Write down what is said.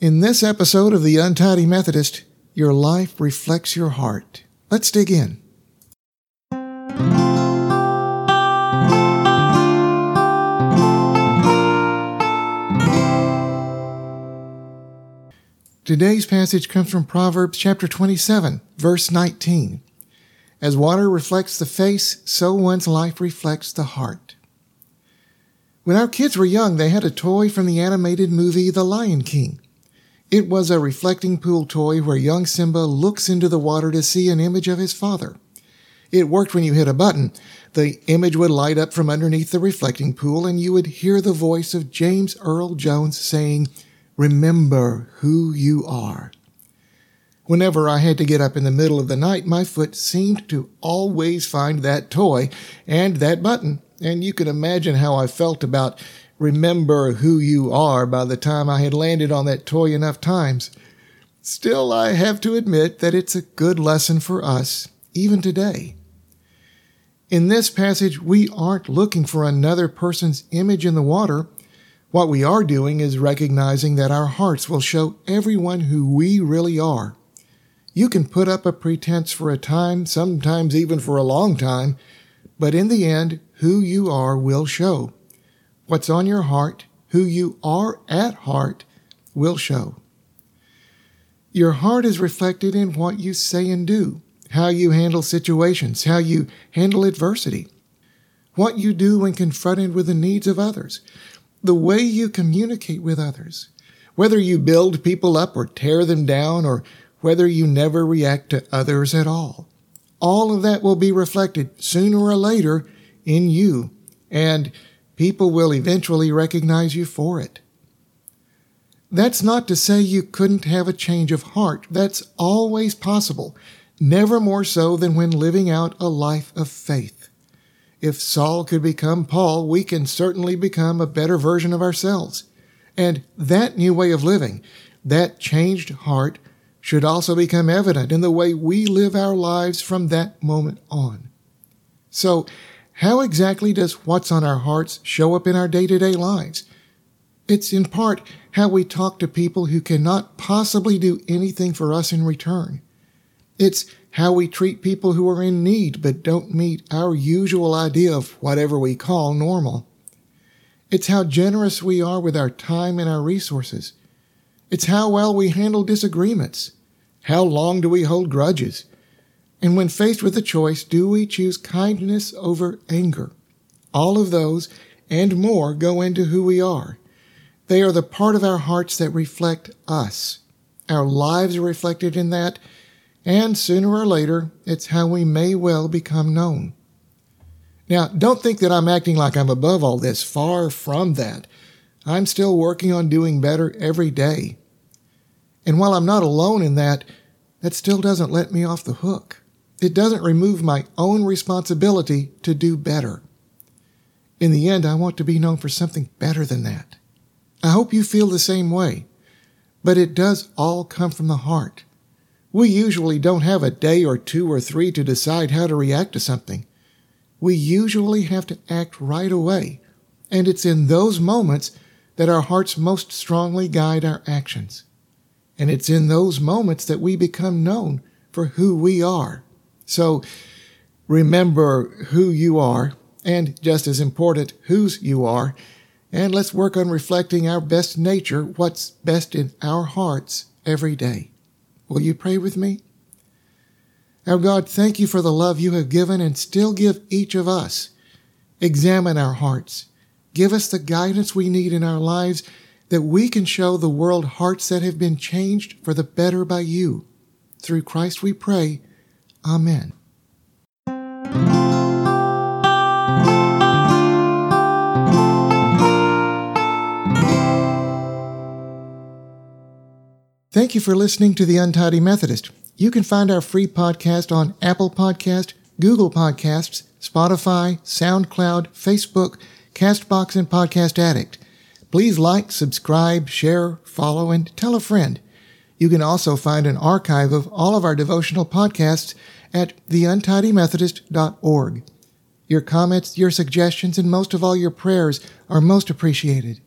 In this episode of The Untidy Methodist, your life reflects your heart. Let's dig in. Today's passage comes from Proverbs chapter 27, verse 19. As water reflects the face, so one's life reflects the heart. When our kids were young, they had a toy from the animated movie The Lion King. It was a reflecting pool toy where young Simba looks into the water to see an image of his father. It worked when you hit a button. The image would light up from underneath the reflecting pool, and you would hear the voice of James Earl Jones saying, Remember who you are. Whenever I had to get up in the middle of the night, my foot seemed to always find that toy and that button, and you can imagine how I felt about remember who you are by the time I had landed on that toy enough times. Still, I have to admit that it's a good lesson for us, even today. In this passage, we aren't looking for another person's image in the water. What we are doing is recognizing that our hearts will show everyone who we really are. You can put up a pretense for a time, sometimes even for a long time, but in the end, who you are will show. What's on your heart, who you are at heart, will show. Your heart is reflected in what you say and do, how you handle situations, how you handle adversity, what you do when confronted with the needs of others, the way you communicate with others, whether you build people up or tear them down, or whether you never react to others at all. All of that will be reflected sooner or later in you, and people will eventually recognize you for it. That's not to say you couldn't have a change of heart. That's always possible, never more so than when living out a life of faith. If Saul could become Paul, we can certainly become a better version of ourselves. And that new way of living, that changed heart, should also become evident in the way we live our lives from that moment on. So, how exactly does what's on our hearts show up in our day to day lives? It's in part how we talk to people who cannot possibly do anything for us in return. It's how we treat people who are in need but don't meet our usual idea of whatever we call normal. It's how generous we are with our time and our resources. It's how well we handle disagreements. How long do we hold grudges? And when faced with a choice, do we choose kindness over anger? All of those and more go into who we are. They are the part of our hearts that reflect us. Our lives are reflected in that, and sooner or later, it's how we may well become known. Now, don't think that I'm acting like I'm above all this. Far from that. I'm still working on doing better every day. And while I'm not alone in that, that still doesn't let me off the hook. It doesn't remove my own responsibility to do better. In the end, I want to be known for something better than that. I hope you feel the same way. But it does all come from the heart. We usually don't have a day or two or three to decide how to react to something. We usually have to act right away, and it's in those moments that our hearts most strongly guide our actions. And it's in those moments that we become known for who we are. So remember who you are, and just as important, whose you are, and let's work on reflecting our best nature, what's best in our hearts every day. Will you pray with me? Our God, thank you for the love you have given and still give each of us. Examine our hearts. Give us the guidance we need in our lives that we can show the world hearts that have been changed for the better by you. Through Christ we pray. Amen. Thank you for listening to The Untidy Methodist. You can find our free podcast on Apple Podcast, Google Podcasts, Spotify, SoundCloud, Facebook, Castbox, and Podcast Addict. Please like, subscribe, share, follow, and tell a friend. You can also find an archive of all of our devotional podcasts at theuntidymethodist.org. Your comments, your suggestions, and most of all your prayers are most appreciated.